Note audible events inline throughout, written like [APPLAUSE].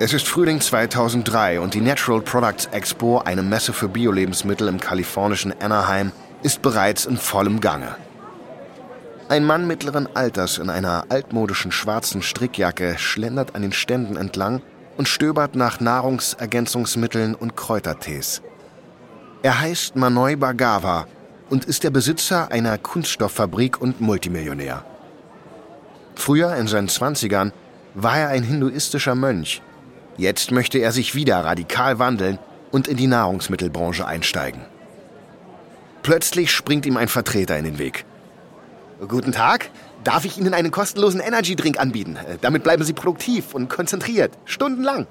Es ist Frühling 2003 und die Natural Products Expo, eine Messe für Biolebensmittel im kalifornischen Anaheim, ist bereits in vollem Gange. Ein Mann mittleren Alters in einer altmodischen schwarzen Strickjacke schlendert an den Ständen entlang und stöbert nach Nahrungsergänzungsmitteln und Kräutertees. Er heißt Manoj Bhargava und ist der Besitzer einer Kunststofffabrik und Multimillionär. Früher, in seinen Zwanzigern, war er ein hinduistischer Mönch Jetzt möchte er sich wieder radikal wandeln und in die Nahrungsmittelbranche einsteigen. Plötzlich springt ihm ein Vertreter in den Weg. Guten Tag, darf ich Ihnen einen kostenlosen Energy-Drink anbieten? Damit bleiben Sie produktiv und konzentriert, stundenlang.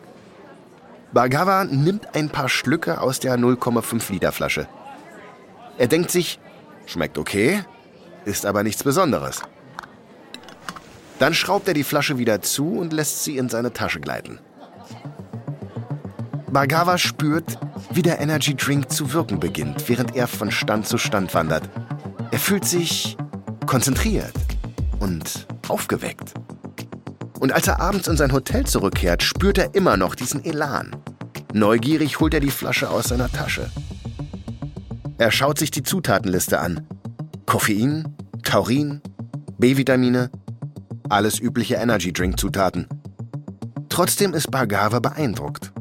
Bhargava nimmt ein paar Schlücke aus der 0,5 Liter Flasche. Er denkt sich, schmeckt okay, ist aber nichts Besonderes. Dann schraubt er die Flasche wieder zu und lässt sie in seine Tasche gleiten. Bhargava spürt, wie der Energy Drink zu wirken beginnt, während er von Stand zu Stand wandert. Er fühlt sich konzentriert und aufgeweckt. Und als er abends in sein Hotel zurückkehrt, spürt er immer noch diesen Elan. Neugierig holt er die Flasche aus seiner Tasche. Er schaut sich die Zutatenliste an. Koffein, Taurin, B-Vitamine, alles übliche Energy Drink Zutaten. Trotzdem ist Bhargava beeindruckt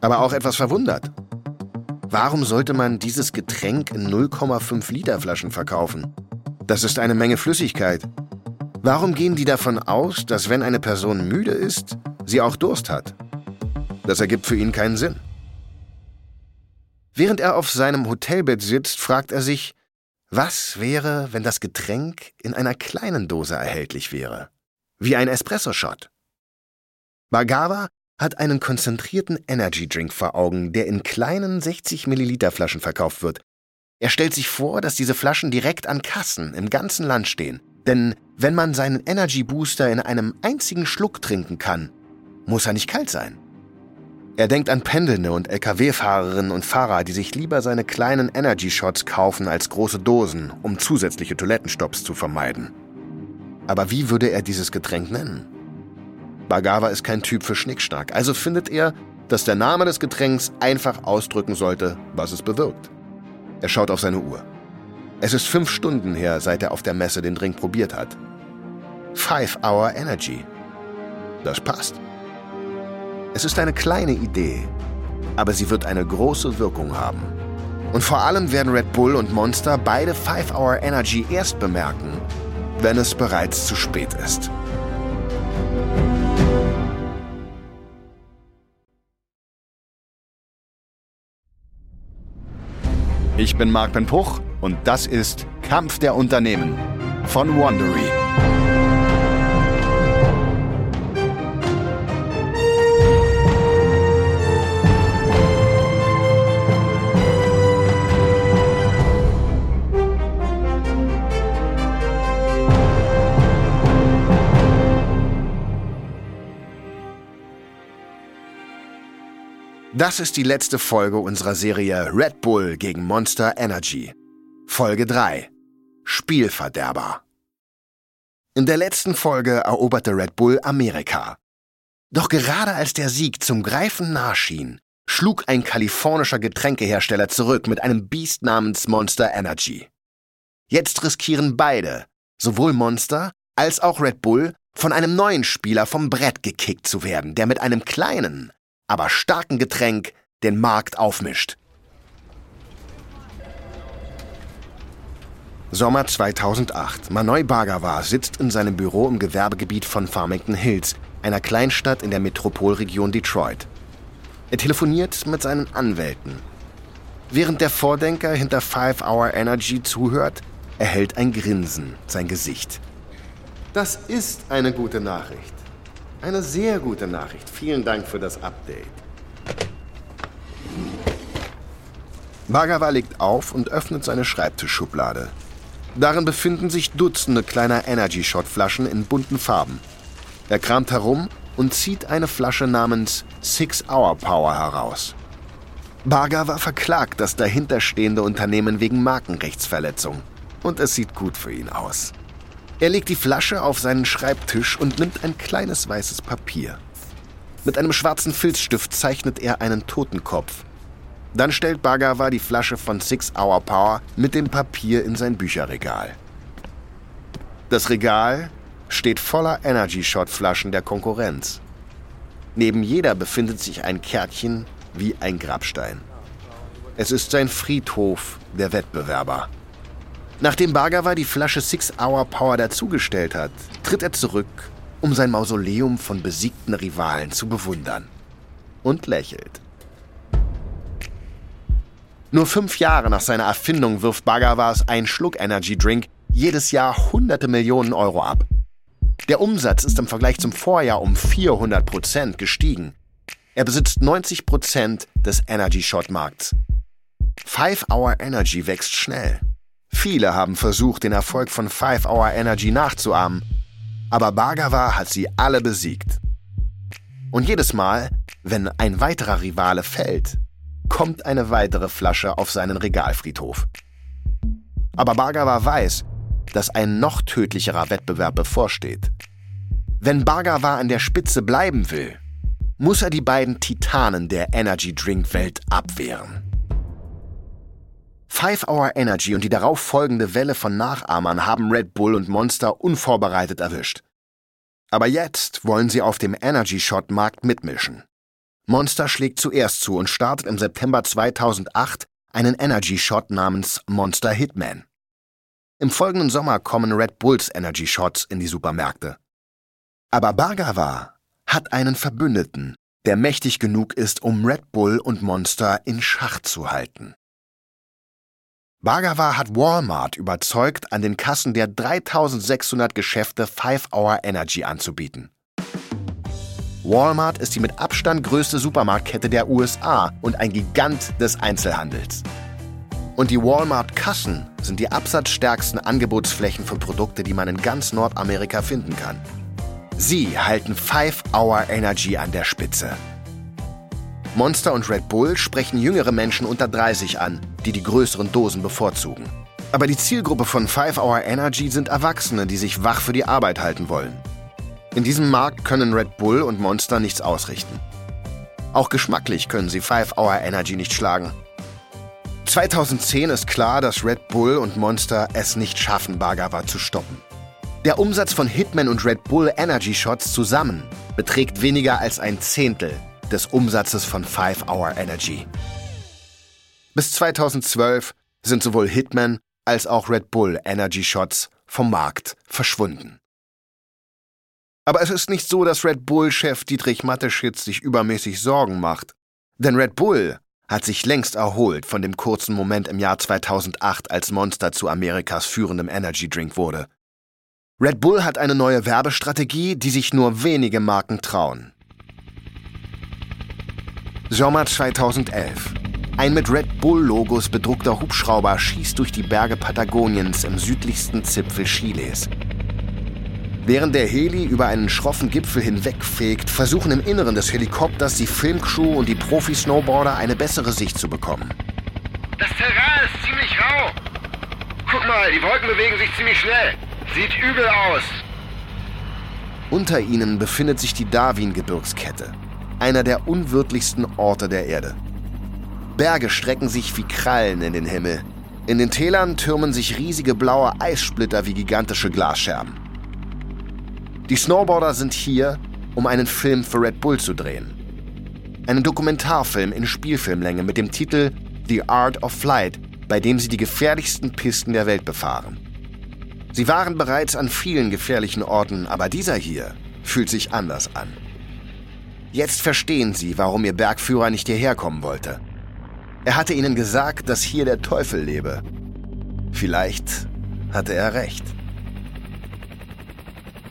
aber auch etwas verwundert. Warum sollte man dieses Getränk in 0,5 Liter Flaschen verkaufen? Das ist eine Menge Flüssigkeit. Warum gehen die davon aus, dass wenn eine Person müde ist, sie auch Durst hat? Das ergibt für ihn keinen Sinn. Während er auf seinem Hotelbett sitzt, fragt er sich, was wäre, wenn das Getränk in einer kleinen Dose erhältlich wäre? Wie ein Espresso-Shot. Bagawa hat einen konzentrierten Energy Drink vor Augen, der in kleinen 60 Milliliter Flaschen verkauft wird. Er stellt sich vor, dass diese Flaschen direkt an Kassen im ganzen Land stehen. Denn wenn man seinen Energy Booster in einem einzigen Schluck trinken kann, muss er nicht kalt sein. Er denkt an Pendelnde und Lkw-Fahrerinnen und Fahrer, die sich lieber seine kleinen Energy Shots kaufen als große Dosen, um zusätzliche Toilettenstopps zu vermeiden. Aber wie würde er dieses Getränk nennen? Bagawa ist kein Typ für Schnickschnack, also findet er, dass der Name des Getränks einfach ausdrücken sollte, was es bewirkt. Er schaut auf seine Uhr. Es ist fünf Stunden her, seit er auf der Messe den Drink probiert hat. Five Hour Energy. Das passt. Es ist eine kleine Idee, aber sie wird eine große Wirkung haben. Und vor allem werden Red Bull und Monster beide Five Hour Energy erst bemerken, wenn es bereits zu spät ist. Ich bin Marc Ben Puch und das ist Kampf der Unternehmen von Wandery. Das ist die letzte Folge unserer Serie Red Bull gegen Monster Energy. Folge 3. Spielverderber. In der letzten Folge eroberte Red Bull Amerika. Doch gerade als der Sieg zum Greifen nahe schien, schlug ein kalifornischer Getränkehersteller zurück mit einem Biest namens Monster Energy. Jetzt riskieren beide, sowohl Monster als auch Red Bull, von einem neuen Spieler vom Brett gekickt zu werden, der mit einem kleinen, aber starken Getränk den Markt aufmischt. Sommer 2008. Manoj Bhagawa sitzt in seinem Büro im Gewerbegebiet von Farmington Hills, einer Kleinstadt in der Metropolregion Detroit. Er telefoniert mit seinen Anwälten. Während der Vordenker hinter Five Hour Energy zuhört, erhält ein Grinsen sein Gesicht. Das ist eine gute Nachricht. Eine sehr gute Nachricht. Vielen Dank für das Update. Bhagawa legt auf und öffnet seine Schreibtischschublade. Darin befinden sich Dutzende kleiner Energy-Shot-Flaschen in bunten Farben. Er kramt herum und zieht eine Flasche namens Six Hour Power heraus. Bhagawa verklagt das dahinterstehende Unternehmen wegen Markenrechtsverletzung. Und es sieht gut für ihn aus. Er legt die Flasche auf seinen Schreibtisch und nimmt ein kleines weißes Papier. Mit einem schwarzen Filzstift zeichnet er einen Totenkopf. Dann stellt Bagawa die Flasche von Six Hour Power mit dem Papier in sein Bücherregal. Das Regal steht voller Energy Shot Flaschen der Konkurrenz. Neben jeder befindet sich ein Kärtchen wie ein Grabstein. Es ist sein Friedhof der Wettbewerber. Nachdem Bagawa die Flasche Six Hour Power dazugestellt hat, tritt er zurück, um sein Mausoleum von besiegten Rivalen zu bewundern. Und lächelt. Nur fünf Jahre nach seiner Erfindung wirft Bagawas ein Schluck Energy Drink jedes Jahr hunderte Millionen Euro ab. Der Umsatz ist im Vergleich zum Vorjahr um 400 Prozent gestiegen. Er besitzt 90 Prozent des Energy Shot Markts. Five Hour Energy wächst schnell. Viele haben versucht, den Erfolg von Five Hour Energy nachzuahmen, aber Bhagawa hat sie alle besiegt. Und jedes Mal, wenn ein weiterer Rivale fällt, kommt eine weitere Flasche auf seinen Regalfriedhof. Aber Bhagawa weiß, dass ein noch tödlicherer Wettbewerb bevorsteht. Wenn Bhagawa an der Spitze bleiben will, muss er die beiden Titanen der Energy Drink Welt abwehren. Five Hour Energy und die darauf folgende Welle von Nachahmern haben Red Bull und Monster unvorbereitet erwischt. Aber jetzt wollen sie auf dem Energy Shot Markt mitmischen. Monster schlägt zuerst zu und startet im September 2008 einen Energy Shot namens Monster Hitman. Im folgenden Sommer kommen Red Bulls Energy Shots in die Supermärkte. Aber Bhagawa hat einen Verbündeten, der mächtig genug ist, um Red Bull und Monster in Schach zu halten. Bhagawa hat Walmart überzeugt, an den Kassen der 3600 Geschäfte 5 Hour Energy anzubieten. Walmart ist die mit Abstand größte Supermarktkette der USA und ein Gigant des Einzelhandels. Und die Walmart-Kassen sind die absatzstärksten Angebotsflächen für Produkte, die man in ganz Nordamerika finden kann. Sie halten 5 Hour Energy an der Spitze. Monster und Red Bull sprechen jüngere Menschen unter 30 an, die die größeren Dosen bevorzugen. Aber die Zielgruppe von 5 Hour Energy sind Erwachsene, die sich wach für die Arbeit halten wollen. In diesem Markt können Red Bull und Monster nichts ausrichten. Auch geschmacklich können sie 5 Hour Energy nicht schlagen. 2010 ist klar, dass Red Bull und Monster es nicht schaffen, Bhagawa zu stoppen. Der Umsatz von Hitman und Red Bull Energy Shots zusammen beträgt weniger als ein Zehntel des Umsatzes von 5 Hour Energy. Bis 2012 sind sowohl Hitman als auch Red Bull Energy Shots vom Markt verschwunden. Aber es ist nicht so, dass Red Bull-Chef Dietrich Matteschitz sich übermäßig Sorgen macht. Denn Red Bull hat sich längst erholt von dem kurzen Moment im Jahr 2008, als Monster zu Amerikas führendem Energy Drink wurde. Red Bull hat eine neue Werbestrategie, die sich nur wenige Marken trauen. Sommer 2011. Ein mit Red Bull-Logos bedruckter Hubschrauber schießt durch die Berge Patagoniens im südlichsten Zipfel Chiles. Während der Heli über einen schroffen Gipfel hinwegfegt, versuchen im Inneren des Helikopters die Filmcrew und die Profi-Snowboarder eine bessere Sicht zu bekommen. Das Terrain ist ziemlich rau. Guck mal, die Wolken bewegen sich ziemlich schnell. Sieht übel aus. Unter ihnen befindet sich die Darwin-Gebirgskette, einer der unwirtlichsten Orte der Erde. Berge strecken sich wie Krallen in den Himmel. In den Tälern türmen sich riesige blaue Eissplitter wie gigantische Glasscherben. Die Snowboarder sind hier, um einen Film für Red Bull zu drehen. Einen Dokumentarfilm in Spielfilmlänge mit dem Titel The Art of Flight, bei dem sie die gefährlichsten Pisten der Welt befahren. Sie waren bereits an vielen gefährlichen Orten, aber dieser hier fühlt sich anders an. Jetzt verstehen sie, warum ihr Bergführer nicht hierher kommen wollte. Er hatte ihnen gesagt, dass hier der Teufel lebe. Vielleicht hatte er recht.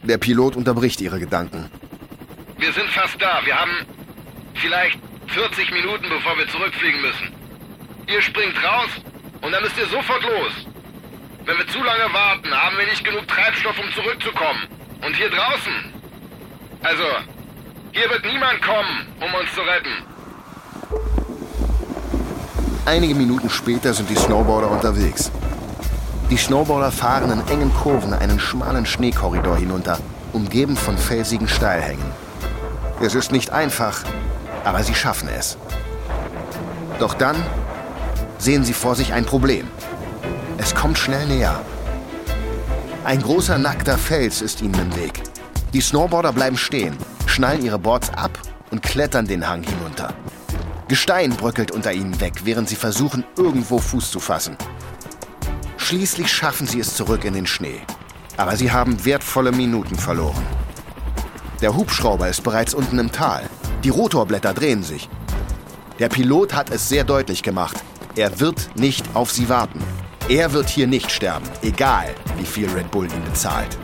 Der Pilot unterbricht ihre Gedanken. Wir sind fast da. Wir haben vielleicht 40 Minuten, bevor wir zurückfliegen müssen. Ihr springt raus und dann müsst ihr sofort los. Wenn wir zu lange warten, haben wir nicht genug Treibstoff, um zurückzukommen. Und hier draußen? Also, hier wird niemand kommen, um uns zu retten. Einige Minuten später sind die Snowboarder unterwegs. Die Snowboarder fahren in engen Kurven einen schmalen Schneekorridor hinunter, umgeben von felsigen Steilhängen. Es ist nicht einfach, aber sie schaffen es. Doch dann sehen sie vor sich ein Problem. Es kommt schnell näher. Ein großer nackter Fels ist ihnen im Weg. Die Snowboarder bleiben stehen, schnallen ihre Boards ab und klettern den Hang hinunter. Gestein bröckelt unter ihnen weg, während sie versuchen, irgendwo Fuß zu fassen. Schließlich schaffen sie es zurück in den Schnee. Aber sie haben wertvolle Minuten verloren. Der Hubschrauber ist bereits unten im Tal. Die Rotorblätter drehen sich. Der Pilot hat es sehr deutlich gemacht. Er wird nicht auf sie warten. Er wird hier nicht sterben, egal wie viel Red Bull ihn bezahlt.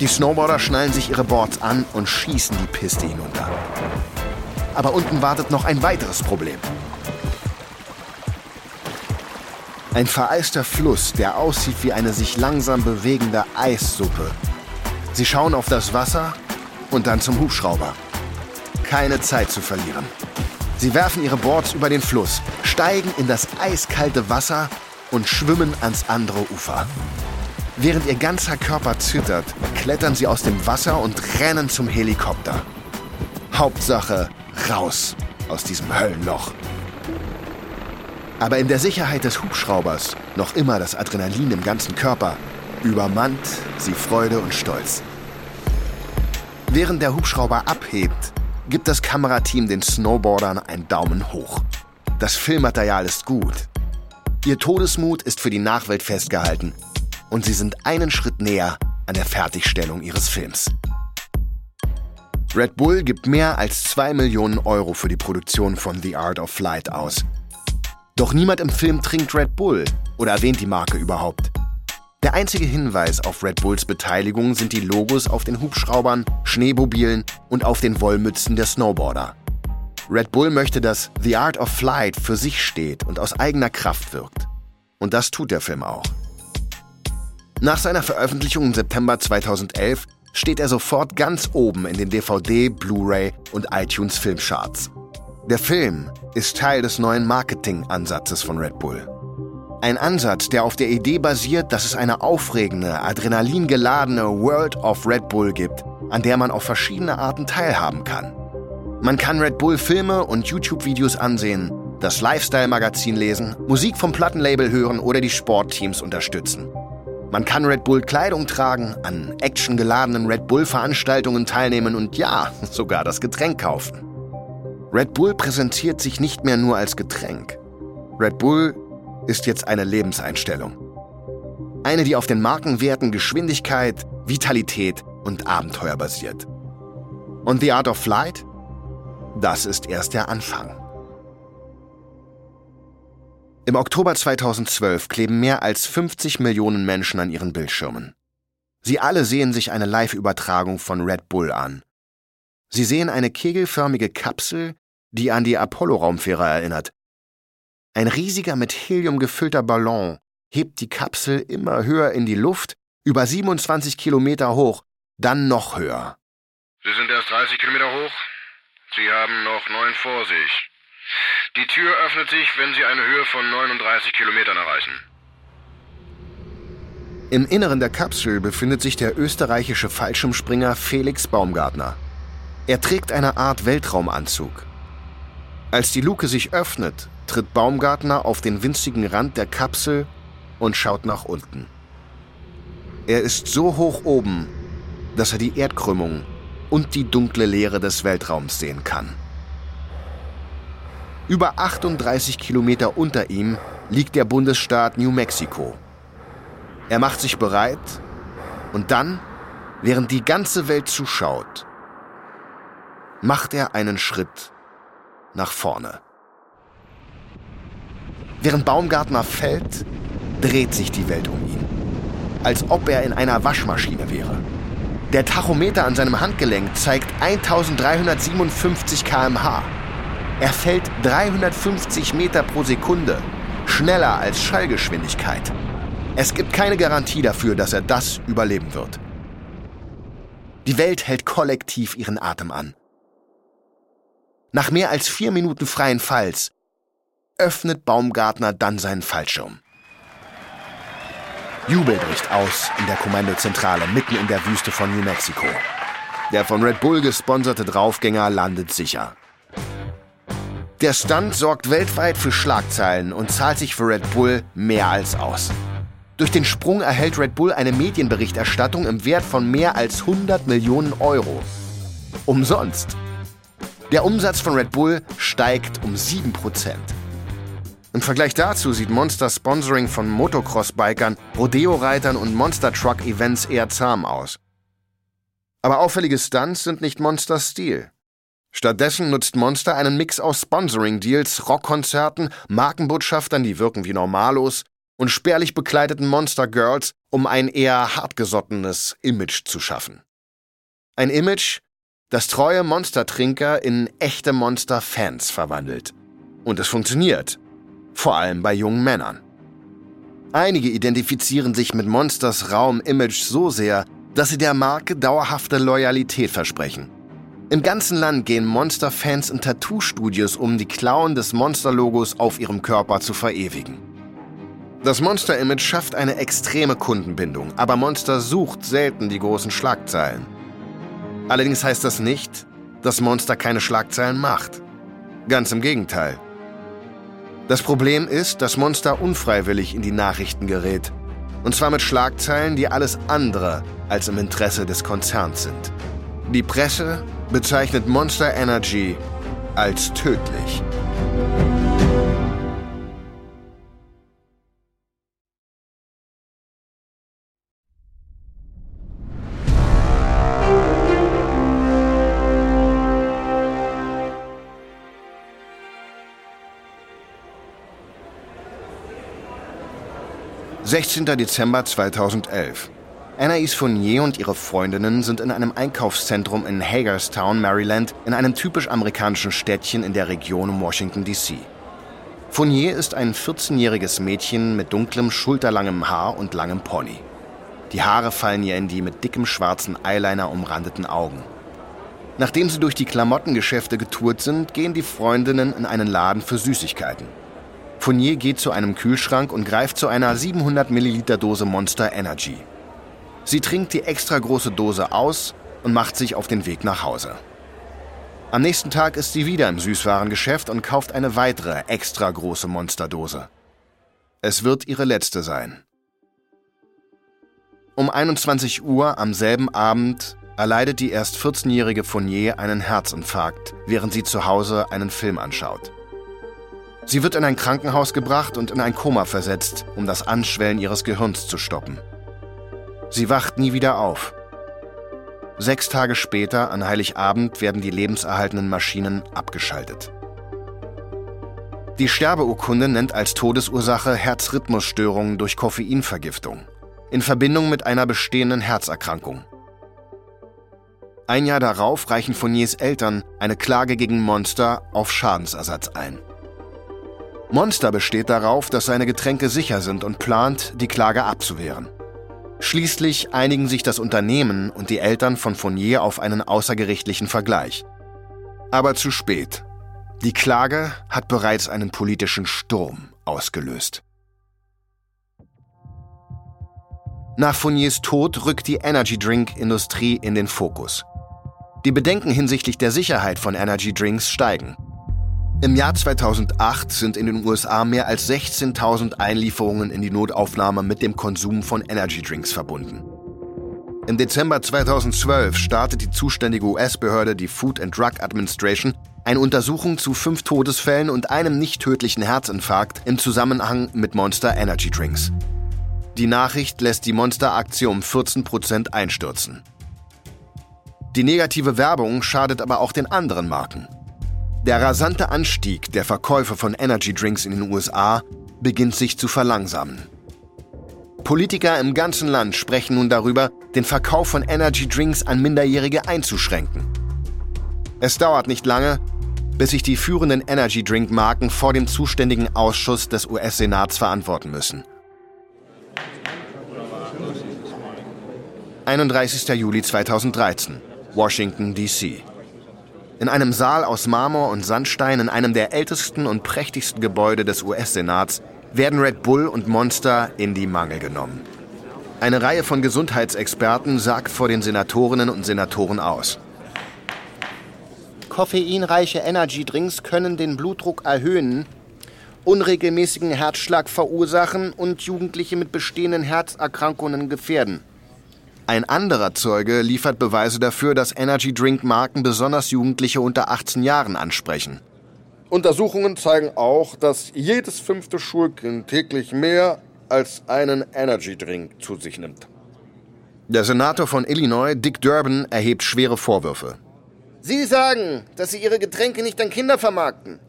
Die Snowboarder schnallen sich ihre Boards an und schießen die Piste hinunter. Aber unten wartet noch ein weiteres Problem. Ein vereister Fluss, der aussieht wie eine sich langsam bewegende Eissuppe. Sie schauen auf das Wasser und dann zum Hubschrauber. Keine Zeit zu verlieren. Sie werfen ihre Boards über den Fluss, steigen in das eiskalte Wasser und schwimmen ans andere Ufer. Während ihr ganzer Körper zittert, klettern sie aus dem Wasser und rennen zum Helikopter. Hauptsache raus aus diesem Höllenloch. Aber in der Sicherheit des Hubschraubers noch immer das Adrenalin im ganzen Körper, übermannt sie Freude und Stolz. Während der Hubschrauber abhebt, gibt das Kamerateam den Snowboardern einen Daumen hoch. Das Filmmaterial ist gut. Ihr Todesmut ist für die Nachwelt festgehalten und sie sind einen Schritt näher an der Fertigstellung ihres Films. Red Bull gibt mehr als 2 Millionen Euro für die Produktion von The Art of Flight aus. Doch niemand im Film trinkt Red Bull oder erwähnt die Marke überhaupt. Der einzige Hinweis auf Red Bulls Beteiligung sind die Logos auf den Hubschraubern, Schneemobilen und auf den Wollmützen der Snowboarder. Red Bull möchte, dass The Art of Flight für sich steht und aus eigener Kraft wirkt. Und das tut der Film auch. Nach seiner Veröffentlichung im September 2011 steht er sofort ganz oben in den DVD, Blu-ray und iTunes Filmcharts. Der Film ist Teil des neuen Marketingansatzes von Red Bull. Ein Ansatz, der auf der Idee basiert, dass es eine aufregende, adrenalingeladene World of Red Bull gibt, an der man auf verschiedene Arten teilhaben kann. Man kann Red Bull Filme und YouTube-Videos ansehen, das Lifestyle-Magazin lesen, Musik vom Plattenlabel hören oder die Sportteams unterstützen. Man kann Red Bull Kleidung tragen, an actiongeladenen Red Bull-Veranstaltungen teilnehmen und ja, [LAUGHS] sogar das Getränk kaufen. Red Bull präsentiert sich nicht mehr nur als Getränk. Red Bull ist jetzt eine Lebenseinstellung. Eine, die auf den Markenwerten Geschwindigkeit, Vitalität und Abenteuer basiert. Und The Art of Flight? Das ist erst der Anfang. Im Oktober 2012 kleben mehr als 50 Millionen Menschen an ihren Bildschirmen. Sie alle sehen sich eine Live-Übertragung von Red Bull an. Sie sehen eine kegelförmige Kapsel, die an die Apollo-Raumfähre erinnert. Ein riesiger mit Helium gefüllter Ballon hebt die Kapsel immer höher in die Luft, über 27 Kilometer hoch, dann noch höher. Sie sind erst 30 Kilometer hoch. Sie haben noch neun vor sich. Die Tür öffnet sich, wenn Sie eine Höhe von 39 Kilometern erreichen. Im Inneren der Kapsel befindet sich der österreichische Fallschirmspringer Felix Baumgartner. Er trägt eine Art Weltraumanzug. Als die Luke sich öffnet, tritt Baumgartner auf den winzigen Rand der Kapsel und schaut nach unten. Er ist so hoch oben, dass er die Erdkrümmung und die dunkle Leere des Weltraums sehen kann. Über 38 Kilometer unter ihm liegt der Bundesstaat New Mexico. Er macht sich bereit und dann, während die ganze Welt zuschaut, macht er einen Schritt nach vorne. Während Baumgartner fällt, dreht sich die Welt um ihn, als ob er in einer Waschmaschine wäre. Der Tachometer an seinem Handgelenk zeigt 1357 km/h. Er fällt 350 Meter pro Sekunde, schneller als Schallgeschwindigkeit. Es gibt keine Garantie dafür, dass er das überleben wird. Die Welt hält kollektiv ihren Atem an. Nach mehr als vier Minuten freien Falls öffnet Baumgartner dann seinen Fallschirm. Jubel bricht aus in der Kommandozentrale mitten in der Wüste von New Mexico. Der von Red Bull gesponserte Draufgänger landet sicher. Der Stunt sorgt weltweit für Schlagzeilen und zahlt sich für Red Bull mehr als aus. Durch den Sprung erhält Red Bull eine Medienberichterstattung im Wert von mehr als 100 Millionen Euro. Umsonst. Der Umsatz von Red Bull steigt um 7%. Im Vergleich dazu sieht Monster Sponsoring von Motocross-Bikern, Rodeo-Reitern und Monster-Truck-Events eher zahm aus. Aber auffällige Stunts sind nicht Monsters Stil. Stattdessen nutzt Monster einen Mix aus Sponsoring-Deals, Rockkonzerten, Markenbotschaftern, die wirken wie Normalos, und spärlich bekleideten Monster Girls, um ein eher hartgesottenes Image zu schaffen. Ein Image, das treue Monstertrinker in echte Monster-Fans verwandelt. Und es funktioniert. Vor allem bei jungen Männern. Einige identifizieren sich mit Monsters rauem Image so sehr, dass sie der Marke dauerhafte Loyalität versprechen. Im ganzen Land gehen Monster-Fans in Tattoo-Studios, um die Klauen des Monster-Logos auf ihrem Körper zu verewigen. Das Monster-Image schafft eine extreme Kundenbindung, aber Monster sucht selten die großen Schlagzeilen. Allerdings heißt das nicht, dass Monster keine Schlagzeilen macht. Ganz im Gegenteil. Das Problem ist, dass Monster unfreiwillig in die Nachrichten gerät. Und zwar mit Schlagzeilen, die alles andere als im Interesse des Konzerns sind. Die Presse bezeichnet Monster Energy als tödlich. 16. Dezember 2011. Anaïs Fournier und ihre Freundinnen sind in einem Einkaufszentrum in Hagerstown, Maryland, in einem typisch amerikanischen Städtchen in der Region Washington, D.C. Fournier ist ein 14-jähriges Mädchen mit dunklem, schulterlangem Haar und langem Pony. Die Haare fallen ihr in die mit dickem schwarzen Eyeliner umrandeten Augen. Nachdem sie durch die Klamottengeschäfte getourt sind, gehen die Freundinnen in einen Laden für Süßigkeiten. Fournier geht zu einem Kühlschrank und greift zu einer 700 Milliliter Dose Monster Energy. Sie trinkt die extra große Dose aus und macht sich auf den Weg nach Hause. Am nächsten Tag ist sie wieder im Süßwarengeschäft und kauft eine weitere extra große Monsterdose. Es wird ihre letzte sein. Um 21 Uhr am selben Abend erleidet die erst 14-jährige Fournier einen Herzinfarkt, während sie zu Hause einen Film anschaut. Sie wird in ein Krankenhaus gebracht und in ein Koma versetzt, um das Anschwellen ihres Gehirns zu stoppen. Sie wacht nie wieder auf. Sechs Tage später, an Heiligabend, werden die lebenserhaltenden Maschinen abgeschaltet. Die Sterbeurkunde nennt als Todesursache Herzrhythmusstörungen durch Koffeinvergiftung in Verbindung mit einer bestehenden Herzerkrankung. Ein Jahr darauf reichen Fourniers Eltern eine Klage gegen Monster auf Schadensersatz ein. Monster besteht darauf, dass seine Getränke sicher sind und plant, die Klage abzuwehren. Schließlich einigen sich das Unternehmen und die Eltern von Fournier auf einen außergerichtlichen Vergleich. Aber zu spät. Die Klage hat bereits einen politischen Sturm ausgelöst. Nach Fourniers Tod rückt die Energy Drink Industrie in den Fokus. Die Bedenken hinsichtlich der Sicherheit von Energy Drinks steigen. Im Jahr 2008 sind in den USA mehr als 16.000 Einlieferungen in die Notaufnahme mit dem Konsum von Energy Drinks verbunden. Im Dezember 2012 startet die zuständige US-Behörde, die Food and Drug Administration, eine Untersuchung zu fünf Todesfällen und einem nicht tödlichen Herzinfarkt im Zusammenhang mit Monster Energy Drinks. Die Nachricht lässt die Monster-Aktie um 14% einstürzen. Die negative Werbung schadet aber auch den anderen Marken. Der rasante Anstieg der Verkäufe von Energy Drinks in den USA beginnt sich zu verlangsamen. Politiker im ganzen Land sprechen nun darüber, den Verkauf von Energy Drinks an Minderjährige einzuschränken. Es dauert nicht lange, bis sich die führenden Energy Drink Marken vor dem zuständigen Ausschuss des US-Senats verantworten müssen. 31. Juli 2013, Washington, D.C. In einem Saal aus Marmor und Sandstein in einem der ältesten und prächtigsten Gebäude des US-Senats werden Red Bull und Monster in die Mangel genommen. Eine Reihe von Gesundheitsexperten sagt vor den Senatorinnen und Senatoren aus. Koffeinreiche Energydrinks können den Blutdruck erhöhen, unregelmäßigen Herzschlag verursachen und Jugendliche mit bestehenden Herzerkrankungen gefährden. Ein anderer Zeuge liefert Beweise dafür, dass Energy Drink Marken besonders Jugendliche unter 18 Jahren ansprechen. Untersuchungen zeigen auch, dass jedes fünfte Schulkind täglich mehr als einen Energy Drink zu sich nimmt. Der Senator von Illinois, Dick Durbin, erhebt schwere Vorwürfe. Sie sagen, dass Sie Ihre Getränke nicht an Kinder vermarkten.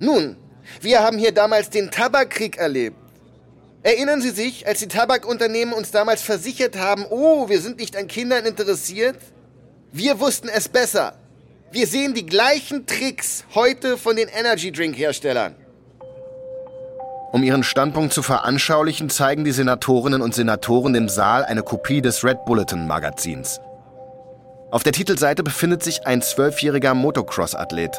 Nun, wir haben hier damals den Tabakkrieg erlebt. Erinnern Sie sich, als die Tabakunternehmen uns damals versichert haben, oh, wir sind nicht an Kindern interessiert? Wir wussten es besser. Wir sehen die gleichen Tricks heute von den Energy Drink Herstellern. Um ihren Standpunkt zu veranschaulichen, zeigen die Senatorinnen und Senatoren dem Saal eine Kopie des Red Bulletin Magazins. Auf der Titelseite befindet sich ein zwölfjähriger Motocross-Athlet.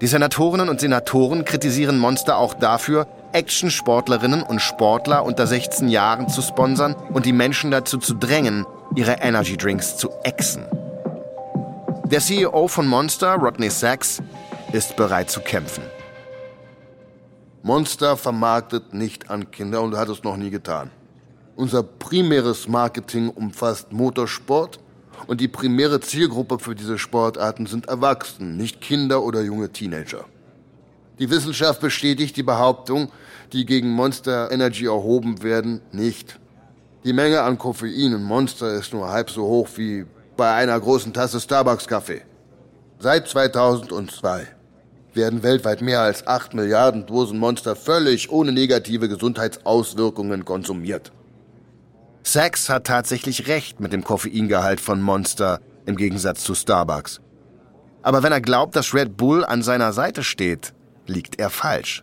Die Senatorinnen und Senatoren kritisieren Monster auch dafür, Action-Sportlerinnen und Sportler unter 16 Jahren zu sponsern und die Menschen dazu zu drängen, ihre Energy Drinks zu exen. Der CEO von Monster, Rodney Sachs, ist bereit zu kämpfen. Monster vermarktet nicht an Kinder und hat es noch nie getan. Unser primäres Marketing umfasst Motorsport und die primäre Zielgruppe für diese Sportarten sind Erwachsene, nicht Kinder oder junge Teenager. Die Wissenschaft bestätigt die Behauptung, die gegen Monster Energy erhoben werden, nicht. Die Menge an Koffein in Monster ist nur halb so hoch wie bei einer großen Tasse Starbucks-Kaffee. Seit 2002 werden weltweit mehr als 8 Milliarden Dosen Monster völlig ohne negative Gesundheitsauswirkungen konsumiert. Sachs hat tatsächlich recht mit dem Koffeingehalt von Monster im Gegensatz zu Starbucks. Aber wenn er glaubt, dass Red Bull an seiner Seite steht, liegt er falsch.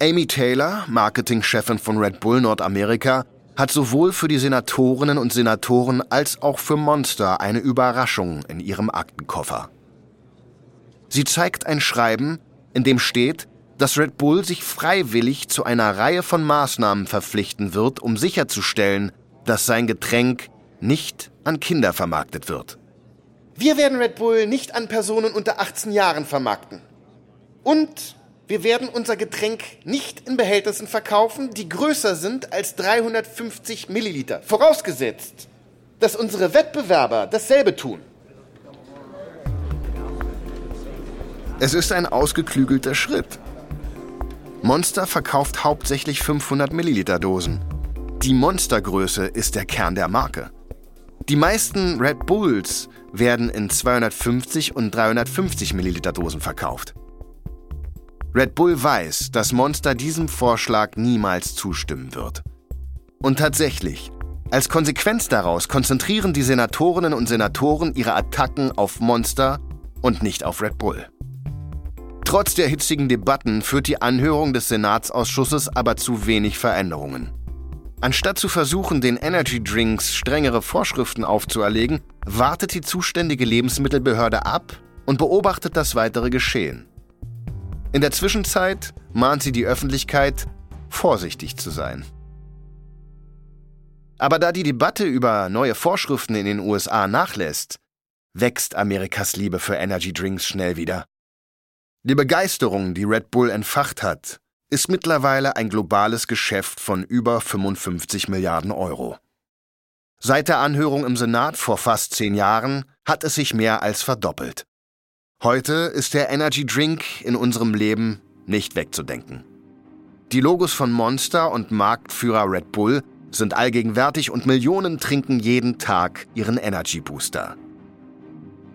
Amy Taylor, Marketingchefin von Red Bull Nordamerika, hat sowohl für die Senatorinnen und Senatoren als auch für Monster eine Überraschung in ihrem Aktenkoffer. Sie zeigt ein Schreiben, in dem steht, dass Red Bull sich freiwillig zu einer Reihe von Maßnahmen verpflichten wird, um sicherzustellen, dass sein Getränk nicht an Kinder vermarktet wird. Wir werden Red Bull nicht an Personen unter 18 Jahren vermarkten. Und wir werden unser Getränk nicht in Behältnissen verkaufen, die größer sind als 350 Milliliter. Vorausgesetzt, dass unsere Wettbewerber dasselbe tun. Es ist ein ausgeklügelter Schritt. Monster verkauft hauptsächlich 500 Milliliter Dosen. Die Monstergröße ist der Kern der Marke. Die meisten Red Bulls werden in 250 und 350 Milliliter Dosen verkauft. Red Bull weiß, dass Monster diesem Vorschlag niemals zustimmen wird. Und tatsächlich, als Konsequenz daraus konzentrieren die Senatorinnen und Senatoren ihre Attacken auf Monster und nicht auf Red Bull. Trotz der hitzigen Debatten führt die Anhörung des Senatsausschusses aber zu wenig Veränderungen. Anstatt zu versuchen, den Energy Drinks strengere Vorschriften aufzuerlegen, wartet die zuständige Lebensmittelbehörde ab und beobachtet das weitere Geschehen. In der Zwischenzeit mahnt sie die Öffentlichkeit, vorsichtig zu sein. Aber da die Debatte über neue Vorschriften in den USA nachlässt, wächst Amerikas Liebe für Energy Drinks schnell wieder. Die Begeisterung, die Red Bull entfacht hat, ist mittlerweile ein globales Geschäft von über 55 Milliarden Euro. Seit der Anhörung im Senat vor fast zehn Jahren hat es sich mehr als verdoppelt. Heute ist der Energy Drink in unserem Leben nicht wegzudenken. Die Logos von Monster und Marktführer Red Bull sind allgegenwärtig und Millionen trinken jeden Tag ihren Energy Booster.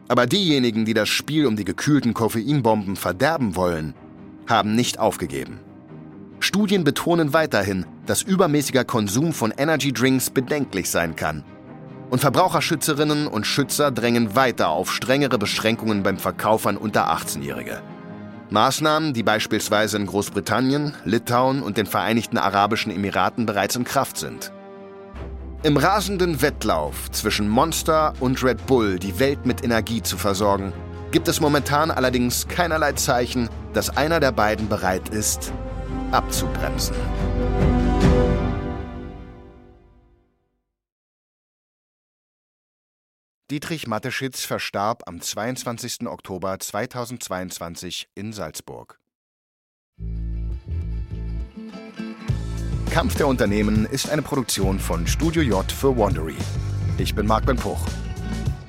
Aber diejenigen, die das Spiel um die gekühlten Koffeinbomben verderben wollen, haben nicht aufgegeben. Studien betonen weiterhin, dass übermäßiger Konsum von Energy Drinks bedenklich sein kann und Verbraucherschützerinnen und Schützer drängen weiter auf strengere Beschränkungen beim Verkauf an unter 18-Jährige. Maßnahmen, die beispielsweise in Großbritannien, Litauen und den Vereinigten Arabischen Emiraten bereits in Kraft sind. Im rasenden Wettlauf zwischen Monster und Red Bull die Welt mit Energie zu versorgen, gibt es momentan allerdings keinerlei Zeichen, dass einer der beiden bereit ist, abzubremsen. Dietrich Mateschitz verstarb am 22. Oktober 2022 in Salzburg. Kampf der Unternehmen ist eine Produktion von Studio J für Wandery. Ich bin Marc Ben.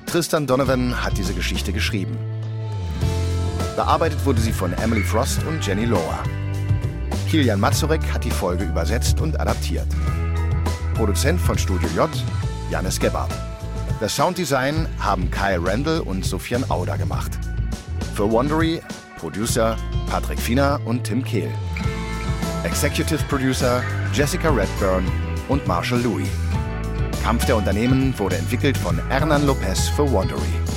Tristan Donovan hat diese Geschichte geschrieben. Bearbeitet wurde sie von Emily Frost und Jenny Lohr. Kilian Mazurek hat die Folge übersetzt und adaptiert. Produzent von Studio J, Janis Gebhardt. Das Sounddesign haben Kyle Randall und Sofian Auder gemacht. Für Wondery Producer Patrick Fiener und Tim Kehl. Executive Producer Jessica Redburn und Marshall Louis. Kampf der Unternehmen wurde entwickelt von Hernan Lopez für Wondery.